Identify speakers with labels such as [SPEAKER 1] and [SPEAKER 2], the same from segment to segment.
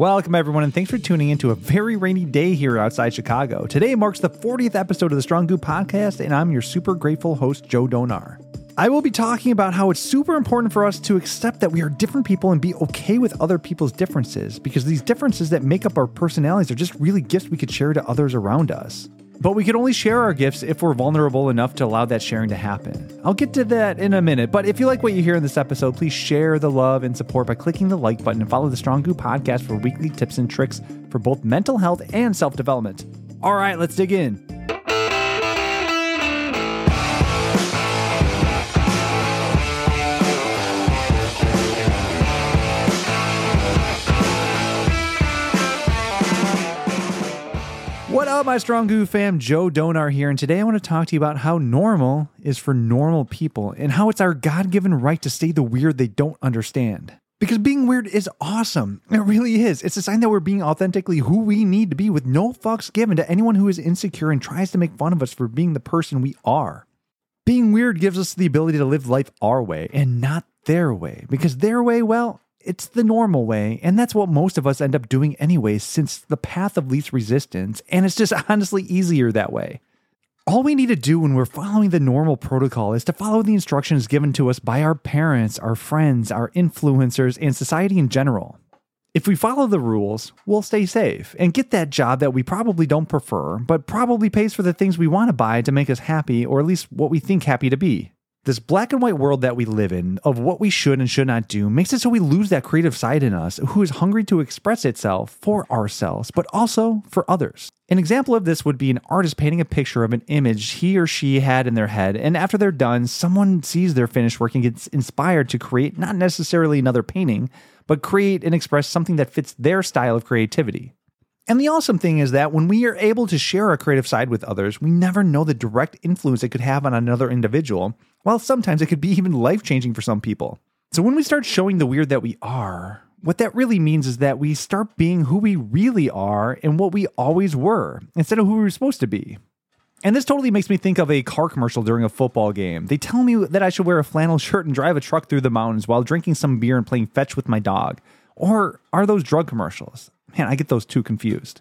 [SPEAKER 1] Welcome, everyone, and thanks for tuning in to a very rainy day here outside Chicago. Today marks the 40th episode of the Strong Group podcast, and I'm your super grateful host, Joe Donar. I will be talking about how it's super important for us to accept that we are different people and be okay with other people's differences, because these differences that make up our personalities are just really gifts we could share to others around us. But we can only share our gifts if we're vulnerable enough to allow that sharing to happen. I'll get to that in a minute, but if you like what you hear in this episode, please share the love and support by clicking the like button and follow the Strong Group podcast for weekly tips and tricks for both mental health and self development. All right, let's dig in. Up, my Strong Goo fam? Joe Donar here, and today I want to talk to you about how normal is for normal people and how it's our God given right to say the weird they don't understand. Because being weird is awesome. It really is. It's a sign that we're being authentically who we need to be with no fucks given to anyone who is insecure and tries to make fun of us for being the person we are. Being weird gives us the ability to live life our way and not their way. Because their way, well, it's the normal way, and that's what most of us end up doing anyway, since the path of least resistance, and it's just honestly easier that way. All we need to do when we're following the normal protocol is to follow the instructions given to us by our parents, our friends, our influencers, and society in general. If we follow the rules, we'll stay safe and get that job that we probably don't prefer, but probably pays for the things we want to buy to make us happy, or at least what we think happy to be. This black and white world that we live in of what we should and should not do makes it so we lose that creative side in us who is hungry to express itself for ourselves, but also for others. An example of this would be an artist painting a picture of an image he or she had in their head, and after they're done, someone sees their finished work and gets inspired to create not necessarily another painting, but create and express something that fits their style of creativity. And the awesome thing is that when we are able to share our creative side with others, we never know the direct influence it could have on another individual, while sometimes it could be even life changing for some people. So when we start showing the weird that we are, what that really means is that we start being who we really are and what we always were, instead of who we were supposed to be. And this totally makes me think of a car commercial during a football game. They tell me that I should wear a flannel shirt and drive a truck through the mountains while drinking some beer and playing fetch with my dog. Or are those drug commercials? Man, I get those two confused.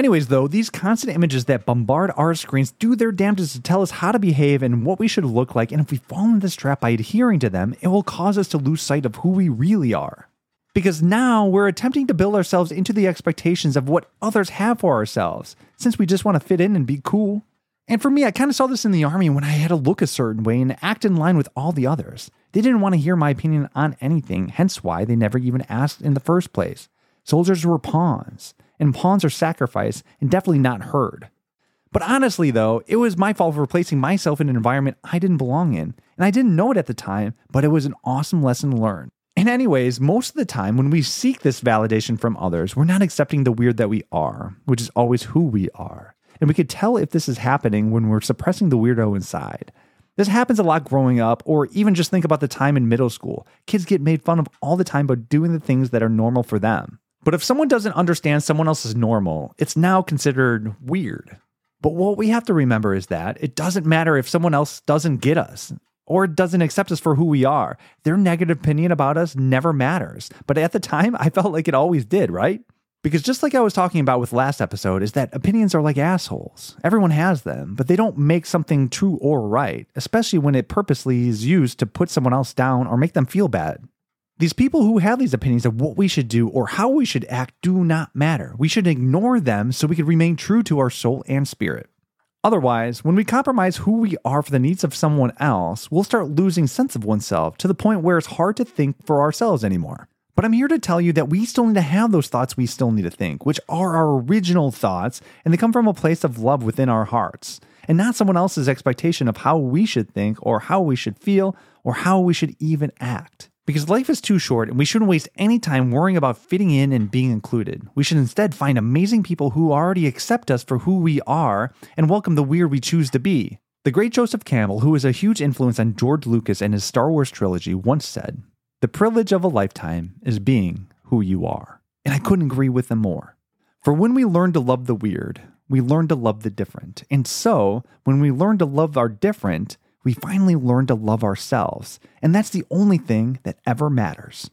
[SPEAKER 1] Anyways, though, these constant images that bombard our screens do their damnedest to tell us how to behave and what we should look like, and if we fall into this trap by adhering to them, it will cause us to lose sight of who we really are. Because now we're attempting to build ourselves into the expectations of what others have for ourselves, since we just want to fit in and be cool. And for me, I kind of saw this in the army when I had to look a certain way and act in line with all the others. They didn't want to hear my opinion on anything, hence why they never even asked in the first place. Soldiers were pawns, and pawns are sacrificed and definitely not heard. But honestly, though, it was my fault for placing myself in an environment I didn't belong in, and I didn't know it at the time, but it was an awesome lesson learned. And, anyways, most of the time when we seek this validation from others, we're not accepting the weird that we are, which is always who we are. And we could tell if this is happening when we're suppressing the weirdo inside. This happens a lot growing up, or even just think about the time in middle school. Kids get made fun of all the time about doing the things that are normal for them. But if someone doesn't understand someone else's normal, it's now considered weird. But what we have to remember is that it doesn't matter if someone else doesn't get us or doesn't accept us for who we are. Their negative opinion about us never matters. But at the time, I felt like it always did, right? Because just like I was talking about with last episode, is that opinions are like assholes. Everyone has them, but they don't make something true or right, especially when it purposely is used to put someone else down or make them feel bad. These people who have these opinions of what we should do or how we should act do not matter. We should ignore them so we can remain true to our soul and spirit. Otherwise, when we compromise who we are for the needs of someone else, we'll start losing sense of oneself to the point where it's hard to think for ourselves anymore. But I'm here to tell you that we still need to have those thoughts we still need to think, which are our original thoughts, and they come from a place of love within our hearts, and not someone else's expectation of how we should think, or how we should feel, or how we should even act. Because life is too short and we shouldn't waste any time worrying about fitting in and being included. We should instead find amazing people who already accept us for who we are and welcome the weird we choose to be. The great Joseph Campbell, who was a huge influence on George Lucas and his Star Wars trilogy, once said, The privilege of a lifetime is being who you are. And I couldn't agree with him more. For when we learn to love the weird, we learn to love the different. And so, when we learn to love our different, we finally learn to love ourselves. And that's the only thing that ever matters.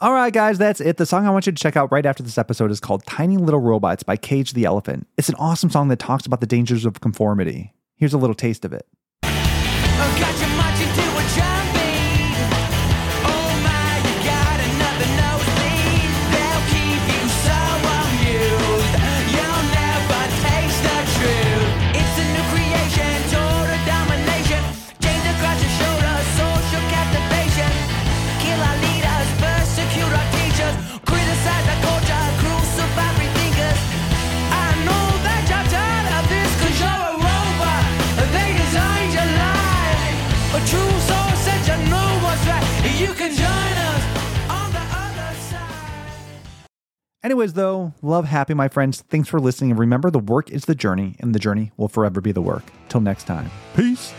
[SPEAKER 2] All right, guys, that's it. The song I want you to check out right after this episode is called Tiny Little Robots by Cage the Elephant. It's an awesome song that talks about the dangers of conformity. Here's a little taste of it. Anyways, though, love happy, my friends. Thanks for listening. And remember, the work is the journey, and the journey will forever be the work. Till next time. Peace.